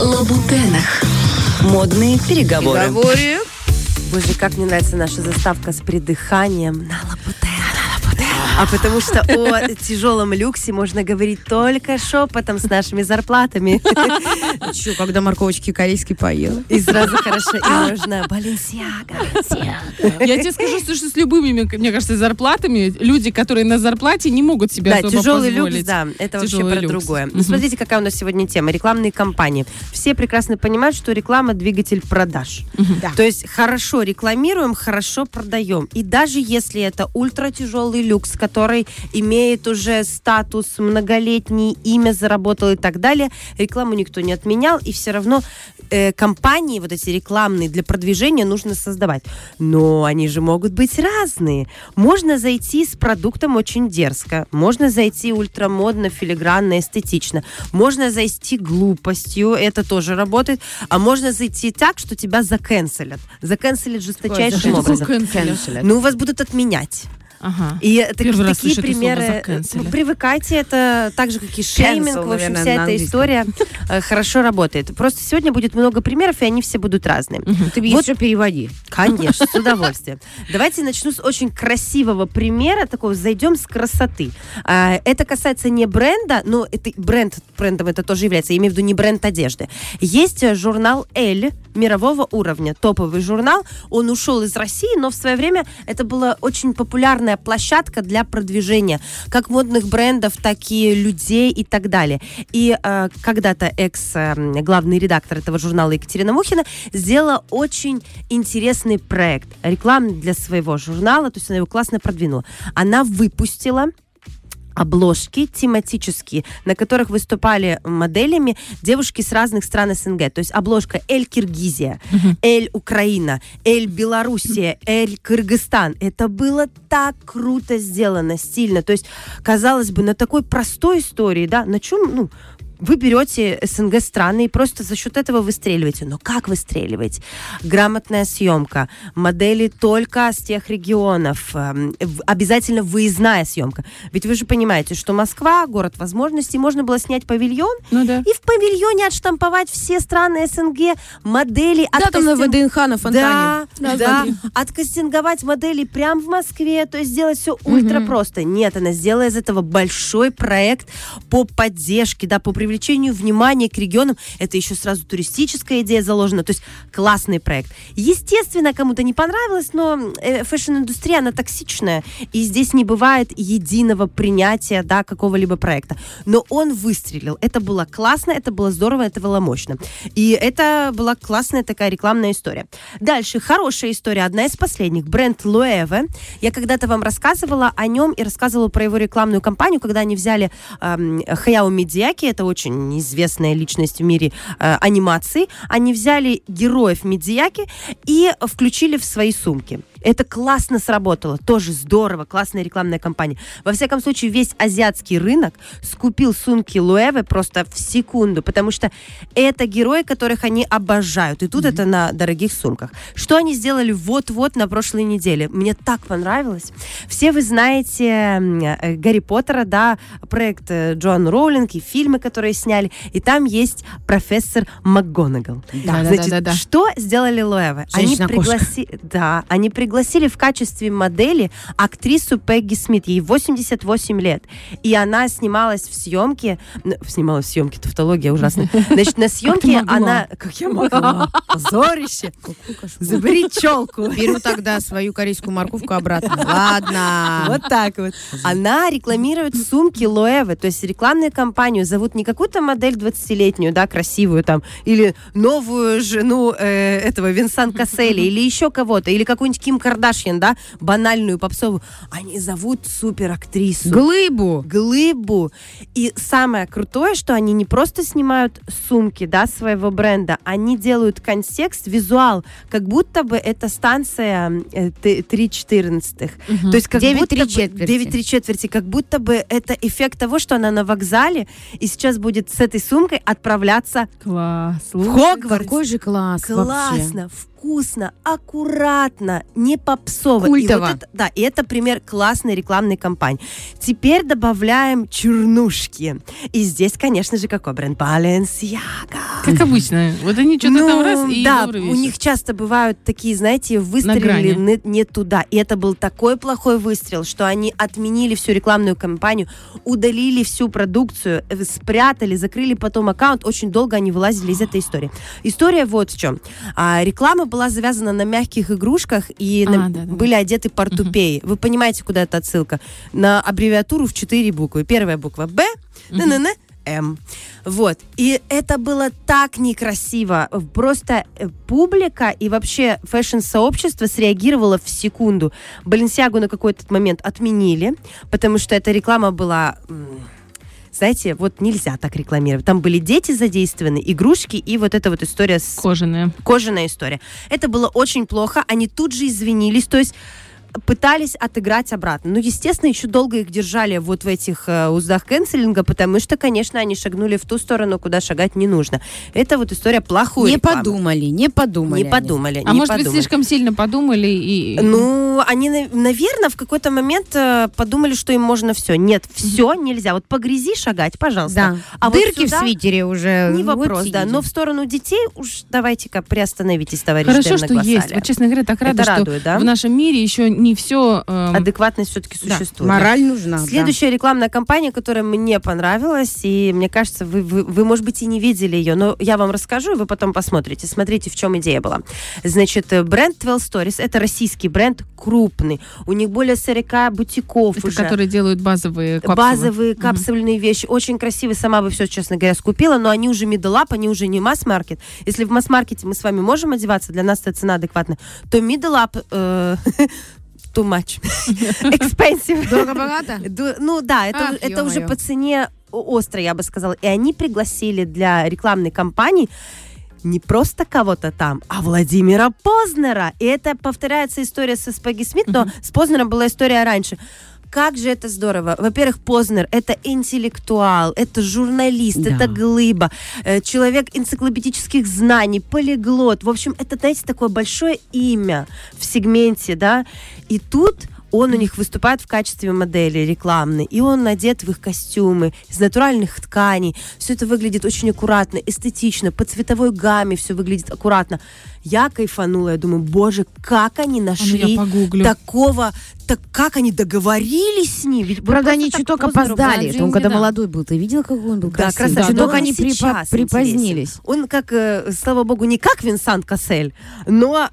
Лабутенах. Модные переговоры. Переговоры. Боже, как мне нравится наша заставка с придыханием на. А потому что о тяжелом люксе можно говорить только шепотом с нашими зарплатами. Че, когда морковочки корейский поела? И сразу хорошо. И можно Баленсиага. Я тебе скажу, что с любыми, мне кажется, зарплатами люди, которые на зарплате, не могут себе Да, тяжелый люкс, да, это вообще Тяжелый про другое. Смотрите, какая у нас сегодня тема. Рекламные кампании. Все прекрасно понимают, что реклама – двигатель продаж. Да. То есть хорошо рекламируем, хорошо продаем. И даже если это ультратяжелый люкс, который имеет уже статус многолетний, имя заработал и так далее, рекламу никто не отменял, и все равно э, компании вот эти рекламные для продвижения нужно создавать. Но они же могут быть разные. Можно зайти с продуктом очень дерзко, можно зайти ультрамодно, филигранно, эстетично, можно зайти глупостью, это тоже работает, а можно зайти так, что тебя заканцелят. Заканцелят жесточайшим такое образом. cancel? Ну, вас будут отменять. Ага. И это Первый раз такие примеры. ну, привыкайте, это так же, как и шейминг. Cancel, в общем, наверное, вся эта история э, хорошо работает. Просто сегодня будет много примеров, и они все будут разные. Ты Вот- еще переводи. Конечно, с удовольствием. Давайте начну с очень красивого примера, такого зайдем с красоты. А, Это касается не бренда, но это бренд брендом это тоже является, я имею в виду не бренд одежды. Есть э, журнал «Эль» мирового уровня, топовый журнал. Он ушел из России, но в свое время это была очень популярная площадка для продвижения как модных брендов, так и людей и так далее. И э, когда-то экс-главный редактор этого журнала Екатерина Мухина сделала очень интересный проект рекламный для своего журнала, то есть она его классно продвинула. Она выпустила обложки тематические, на которых выступали моделями девушки с разных стран СНГ. То есть обложка «Эль Киргизия», «Эль Украина», «Эль Белоруссия», «Эль Кыргызстан». Это было так круто сделано, стильно. То есть, казалось бы, на такой простой истории, да, на чем, ну, вы берете СНГ страны и просто за счет этого выстреливаете. Но как выстреливаете? Грамотная съемка, модели только с тех регионов, эм, обязательно выездная съемка. Ведь вы же понимаете, что Москва, город возможностей, можно было снять павильон Ну да. и в павильоне отштамповать все страны СНГ, модели. Да, там на ВДНХ на фонтане. да, да, откастинговать модели прямо в Москве, то есть сделать все ультра просто. Нет, она сделала из этого большой проект по поддержке, да, по привлечению внимания к регионам. Это еще сразу туристическая идея заложена, то есть классный проект. Естественно, кому-то не понравилось, но э, фэшн-индустрия, она токсичная, и здесь не бывает единого принятия, да, какого-либо проекта. Но он выстрелил. Это было классно, это было здорово, это было мощно. И это была классная такая рекламная история. Дальше, хорошая история, одна из последних. Бренд Loewe. Я когда-то вам рассказывала о нем и рассказывала про его рекламную кампанию, когда они взяли эм, Хаяо Миядзаки, это очень известная личность в мире э, анимации. Они взяли героев Мидиаки и включили в свои сумки. Это классно сработало, тоже здорово, классная рекламная кампания. Во всяком случае, весь азиатский рынок скупил сумки Луэве просто в секунду, потому что это герои, которых они обожают. И тут это на дорогих сумках. Что они сделали вот-вот на прошлой неделе? Мне так понравилось. Все вы знаете э, Гарри Поттера, да, проект э, Джоан Роулинг и фильмы, которые сняли. И там есть профессор МакГонагал. Да, да, Значит, да, да, да. что сделали Луэве? Они пригласили, да, они пригласили в качестве модели актрису Пегги Смит. Ей 88 лет. И она снималась в съемке... Снималась в съемке, тавтология ужасная. Значит, на съемке она... Как я могла? Позорище. Забери челку. Беру тогда свою корейскую морковку обратно. Ладно. Вот так вот. Она рекламирует сумки Лоэвы, то есть рекламную кампанию зовут не какую-то модель 20-летнюю, да, красивую там, или новую жену э, этого Винсан Касселя, или еще кого-то, или какую-нибудь Ким Кардашьян, да, банальную попсовую. Они зовут суперактрису. Глыбу. глыбу. И самое крутое, что они не просто снимают сумки, да, своего бренда, они делают контекст, визуал, как будто бы это станция э, т- 3.14. То есть как 9 будто три бы- четверти. 9 три четверти, как будто бы это эффект того, что она на вокзале и сейчас будет с этой сумкой отправляться Класс. в Хогвартс. Какой же класс вообще. Классно. В- вкусно, аккуратно, не попсово. И Культово. вот это- да, и это пример классной рекламной кампании. Теперь добавляем чернушки. И здесь, конечно же, какой бренд? Balenciaga. Как обычно. Вот они что-то там раз и Ну, да, у них часто бывают такие, знаете, выстрелили не, не туда. И это был такой плохой выстрел, что они отменили всю рекламную кампанию, удалили всю продукцию, э, спрятали, закрыли потом аккаунт. Очень долго они вылазили из этой истории. История вот в чем. А, реклама была завязана на мягких игрушках и А, на- да, да. были одеты портупеи. Вы понимаете, куда это отсылка? На аббревиатуру в четыре буквы. Первая буква Б, н М. Вот. И это было так некрасиво. Просто э, публика и вообще фэшн-сообщество среагировало в секунду. Баленсиагу на какой-то момент отменили, потому что эта реклама была... Знаете, вот нельзя так рекламировать. Там были дети задействованы, игрушки и вот эта вот история с Кожаные. кожаная история. Это было очень плохо. Они тут же извинились, то есть пытались отыграть обратно. Ну, естественно, еще долго их держали вот в этих э, уздах канцелинга, потому что, конечно, они шагнули в ту сторону, куда шагать не нужно. Это вот история плохой Не рекламы. подумали, не подумали. Не они. подумали. А не может быть, подумали. слишком сильно подумали и... Ну, они, наверное, в какой-то момент э, подумали, что им можно все. Нет, все нельзя. Вот по грязи шагать, пожалуйста. Да. А вот Дырки сюда в свитере уже. Не вот вопрос, да. сидите. Но в сторону детей уж давайте-ка приостановитесь, товарищ Хорошо, что есть. Вот, честно говоря, так рада, Это что радует, да? в нашем мире еще не все... Адекватность все-таки Да, существует. Мораль нужна. да. Следующая рекламная кампания, которая мне понравилась, и мне кажется, вы, вы, вы, может быть, и не видели ее, но я вам расскажу, и вы потом посмотрите. Смотрите, в чем идея была. Значит, э, бренд 12 Stories, это российский бренд, крупный. У них более 40 бутиков Это уже. которые делают базовые капсулы. Базовые капсульные вещи, очень красивые. Сама бы все, честно говоря, скупила, но они уже middle up, они уже не масс-маркет. Если в масс-маркете мы с вами можем одеваться, для нас эта цена адекватная, то middle up э, too much. Expensive. Дорого-богато? Ну да, это, Ах, это уже по цене остро, я бы сказала. И они пригласили для рекламной кампании не просто кого-то там, а Владимира Познера. И это повторяется история со Спаги Смит, но с Познером была история раньше. Как же это здорово. Во-первых, Познер — это интеллектуал, это журналист, Да. это глыба, э, человек энциклопедических знаний, полиглот. В общем, это, знаете, такое большое имя в сегменте, да. И тут он у них выступает в качестве модели рекламной, и он надет в их костюмы из натуральных тканей. Все это выглядит очень аккуратно, эстетично, по цветовой гамме все выглядит аккуратно. Я кайфанула, я думаю, боже, как они А ну, нашли такого, так как они договорились с ним? Ведь Правда, они чуток опоздали. он когда да. молодой был. Ты видел, какой он был Да, красивый? красавчик. Чуток они припо- припозднились. интересен. Он как, э, слава богу, не как Винсант Кассель, но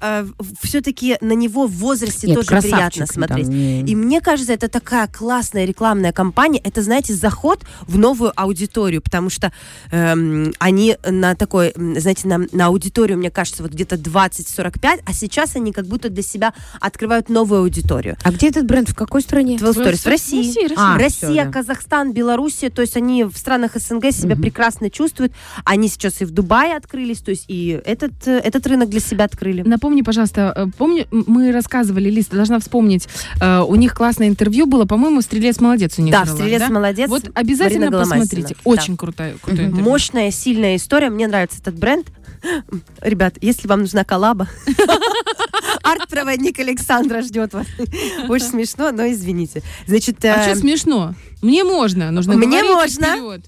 все-таки на него в возрасте Нет, тоже приятно смотреть. там, не- И мне кажется, это такая классная рекламная кампания. Это, знаете, заход в новую аудиторию, потому что эм, они на такой, знаете, на, на аудиторию, мне кажется, вот где-то 20-45, а сейчас они как будто для себя открывают новую аудиторию. А где этот бренд? В какой стране? 12 Stories в России. Россия, Россия. А, Россия, всё, да. Казахстан, Белоруссия, то есть они в странах СНГ себя прекрасно чувствуют. Они сейчас и в Дубае открылись, то есть и этот, э, этот рынок для себя открыли. Напомни, пожалуйста, э, помню, мы рассказывали, Лиз, ты должна вспомнить, э, у них классное интервью было, по-моему, «Стрелец молодец» у них Да, брала, «Стрелец да? молодец», Вот обязательно Марина посмотрите. Да. Очень крутая, крутое интервью. Мощная, сильная история. Мне нравится этот бренд. Ребят, если вам нужна коллаба, арт-проводник Александра ждет вас. Очень смешно, но извините. Значит, А э, что смешно? Мне можно. Нужно Мне можно. вперед.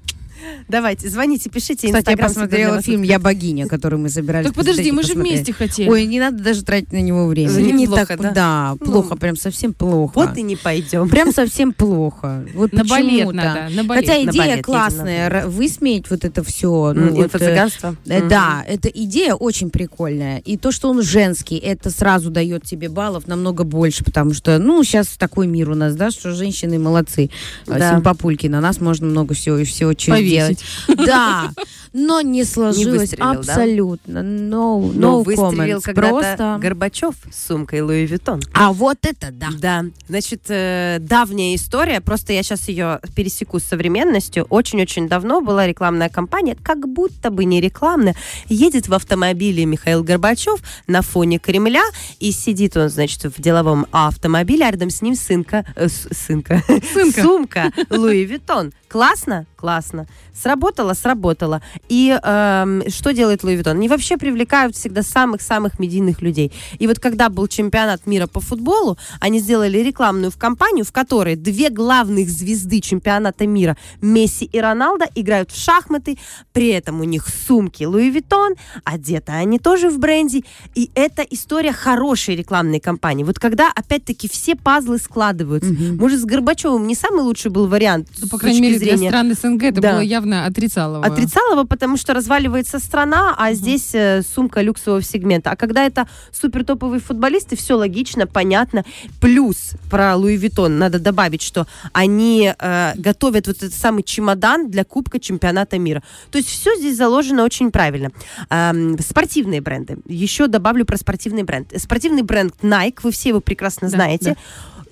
Давайте, звоните, пишите. Кстати, я посмотрела фильм «Я богиня», который мы собирались Так подожди, и мы же вместе хотели. Ой, не надо даже тратить на него время. Не так, да? Ну, плохо, прям совсем плохо. Вот и не пойдем. Прям совсем плохо. Вот На балет надо. Хотя идея классная, высмеять вот это все. М, Инфо-цыганство. Да, эта идея очень прикольная. И то, что он женский, это сразу дает тебе баллов намного больше, потому что, ну, сейчас такой мир у нас, да, что женщины молодцы. Да. Симпапульки, на нас можно много всего, всего чего Повесить. делать. Да, но не сложилось выстрелил, да? абсолютно. No, Но no выстрелил когда-то Просто... Горбачев с сумкой Луи Виттон. А вот это да. Да, значит, э, давняя история, просто я сейчас ее пересеку с современностью. Очень-очень давно была рекламная кампания, как будто бы не рекламная. Едет в автомобиле Михаил Горбачев на фоне Кремля, и сидит он, значит, в деловом автомобиле, а рядом с ним сынка, э, сынка, сумка Louis Vuitton. Классно? Классно. Сработало? Сработало. И эм, что делает Louis Vuitton? Они вообще привлекают всегда самых-самых медийных людей. И вот когда был чемпионат мира по футболу, они сделали рекламную кампанию, в которой две главных звезды чемпионата мира, Месси и Роналдо, играют в шахматы, при этом у них сумки Louis Vuitton, одеты они тоже в бренде. И это история хорошей рекламной кампании. Вот когда, опять-таки, все пазлы складываются. Может, с Горбачевым не самый лучший был вариант Ну, по крайней мере, для зрения стран СНГ это Да. было явно отрицалово. Отрицалово, потому что разваливается страна, а здесь э, сумка люксового сегмента. А когда это супер топовые футболисты, все логично, понятно. Плюс про Louis Vuitton надо добавить, что они э, готовят вот этот самый чемодан для Кубка чемпионата мира. То есть все здесь заложено очень правильно. Эм, спортивные бренды. Еще добавлю про спортивный бренд. Спортивный бренд Nike, вы все его прекрасно Да, знаете.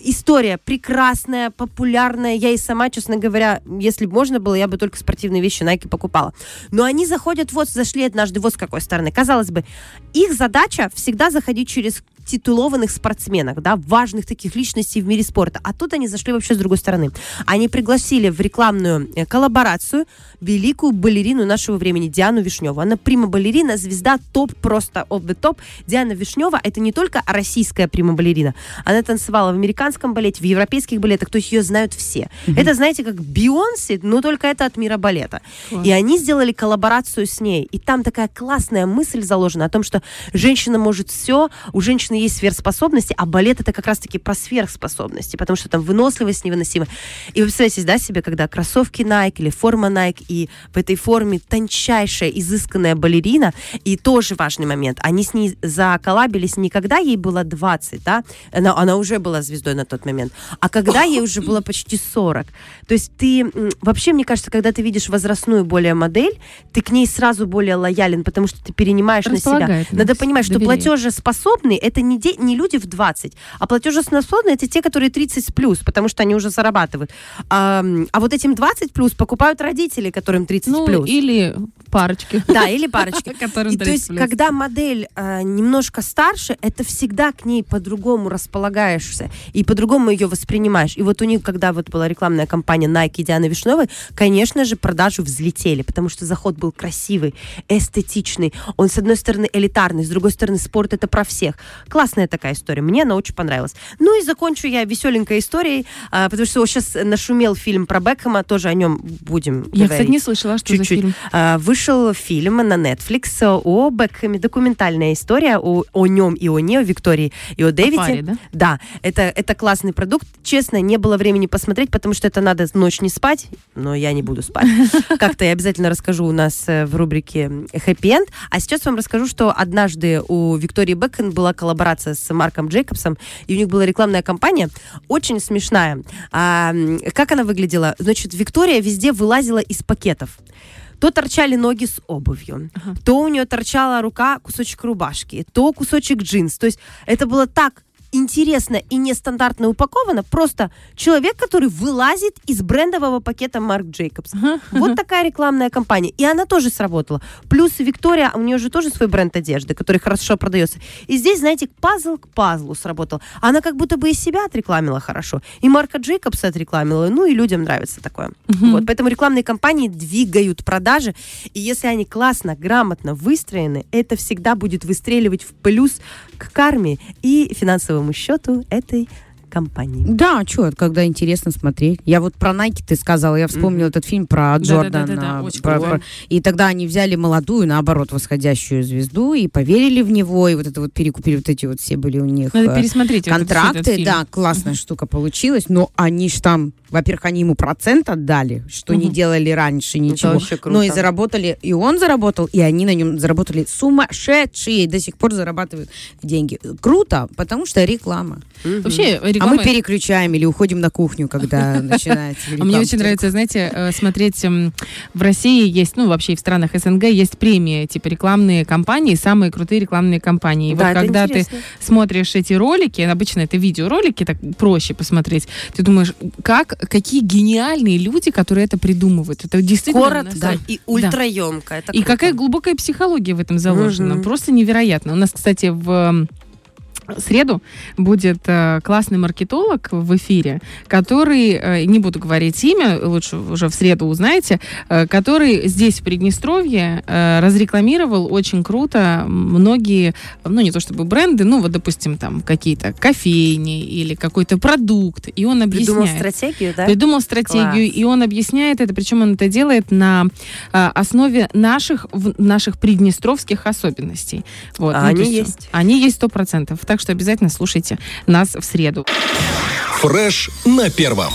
История прекрасная, популярная. Я и сама, честно говоря, если бы можно было, я бы только спортивные вещи Nike покупала. Но они заходят, вот, зашли однажды вот с какой стороны. Казалось бы, их задача всегда заходить через титулованных спортсменов, да, важных таких личностей в мире спорта. А тут они зашли вообще с другой стороны. Они пригласили в рекламную э, коллаборацию великую балерину нашего времени Диану Вишневу. Она прима-балерина, звезда топ, просто of the топ. Диана Вишнева это не только российская прима-балерина. Она танцевала в американском балете, в европейских балетах, то есть ее знают все. Это, знаете, как Бейонсе, но только это от мира балета. Класс. И они сделали коллаборацию с ней. И там такая классная мысль заложена о том, что женщина может все, у женщины есть сверхспособности, а балет это как раз-таки про сверхспособности, потому что там выносливость невыносимая. И вы представляете, да, себе, когда кроссовки Nike или форма Nike, и в этой форме тончайшая, изысканная балерина, и тоже важный момент, они с ней заколабились не когда ей было 20, да, она, она уже была звездой на тот момент, а когда ей уже было почти 40. То есть ты, вообще, мне кажется, когда ты видишь возрастную более модель, ты к ней сразу более лоялен, потому что ты перенимаешь на себя. Надо понимать, что доверие. платежеспособные это не, де- не люди в 20, а платежеспособные это те, которые 30 плюс, потому что они уже зарабатывают. А, а вот этим 20 плюс покупают родители, которым 30 Ну, плюс. или парочки. Да, или парочки. И то 30 есть, когда модель э, немножко старше, это всегда к ней по-другому располагаешься и по-другому ее воспринимаешь. И вот у них, когда вот была рекламная кампания Nike Дианы Вишневой, конечно же, продажи взлетели, потому что заход был красивый, эстетичный. Он, с одной стороны, элитарный, с другой стороны, спорт это про всех. Классная такая история. Мне она очень понравилась. Ну и закончу я веселенькой историей, а, потому что сейчас нашумел фильм про Бекхэма, тоже о нем будем Я, кстати, говорить. не слышала, что за Чуть-чуть. фильм. А, Вышел фильм на Netflix о Бекхэме, документальная история о, о нем и о ней, о Виктории и о Дэвиде. паре, да? Да, это, это классный продукт. Честно, не было времени посмотреть, потому что это надо ночь не спать, но я не буду спать. Как-то я обязательно расскажу у нас э, в рубрике «Хэппи Энд». А сейчас вам расскажу, что однажды у Виктории Бекхэм была коллаборация с Марком Джейкобсом, и у них была рекламная кампания, очень смешная. А, как она выглядела? Значит, Виктория везде вылазила из пакетов. То торчали ноги с обувью, то у нее торчала рука, кусочек рубашки, то кусочек джинс. То есть это было так интересно и нестандартно упаковано. Просто человек, который вылазит из брендового пакета Марк Джейкобс. Вот такая рекламная кампания. И она тоже сработала. Плюс Виктория, у нее же тоже свой бренд одежды, который хорошо продается. И здесь, знаете, пазл к пазлу сработал. Она как будто бы и себя отрекламила хорошо, и Марка Джейкобса отрекламила. Ну и людям нравится такое. Вот, поэтому рекламные кампании двигают продажи. И если они классно, грамотно выстроены, это всегда будет выстреливать в плюс к карме и финансовому счету этой компании. Да, что, когда интересно смотреть. Я вот про Nike ты сказала, я вспомнила этот фильм про Джордана. Да-да-да-да, очень про- крутой. про- И тогда они взяли молодую, наоборот, восходящую звезду и поверили в него, и вот это вот перекупили, вот эти вот все были у них Надо э, пересмотреть вот этот- этот контракты. Да, классная штука получилась, но они ж там, во-первых, они ему процент отдали, что не Мгм. делали раньше ничего. Но и заработали, и он заработал, и они на нем заработали сумасшедшие, до сих пор зарабатывают деньги. Круто, потому что реклама. Вообще, А мы переключаем или уходим на кухню, когда начинается А мне очень нравится, знаете, э, смотреть эм, в России есть, ну, вообще и в странах СНГ есть премии, типа рекламные кампании, самые крутые рекламные кампании. И Да, вот когда интересно. ты смотришь эти ролики, обычно это видеоролики, так проще посмотреть, ты думаешь, как, какие гениальные люди, которые это придумывают. Это действительно... Коротко да. и ультраемко. Это И какая глубокая психология в этом заложена. Просто невероятно. У нас, кстати, в м, в среду будет э, классный маркетолог в эфире, который, э, не буду говорить имя, лучше уже в среду узнаете, э, который здесь, в Приднестровье, э, разрекламировал очень круто многие, ну, не то чтобы бренды, ну, вот, допустим, там, какие-то кофейни или какой-то продукт, и он Придумал объясняет. стратегию, да? Придумал стратегию, Класс. и он объясняет это, причем он это делает на основе наших, в- наших приднестровских особенностей. Вот, А ну, они есть? Они есть сто процентов. Так что обязательно слушайте нас в среду. Фреш на первом.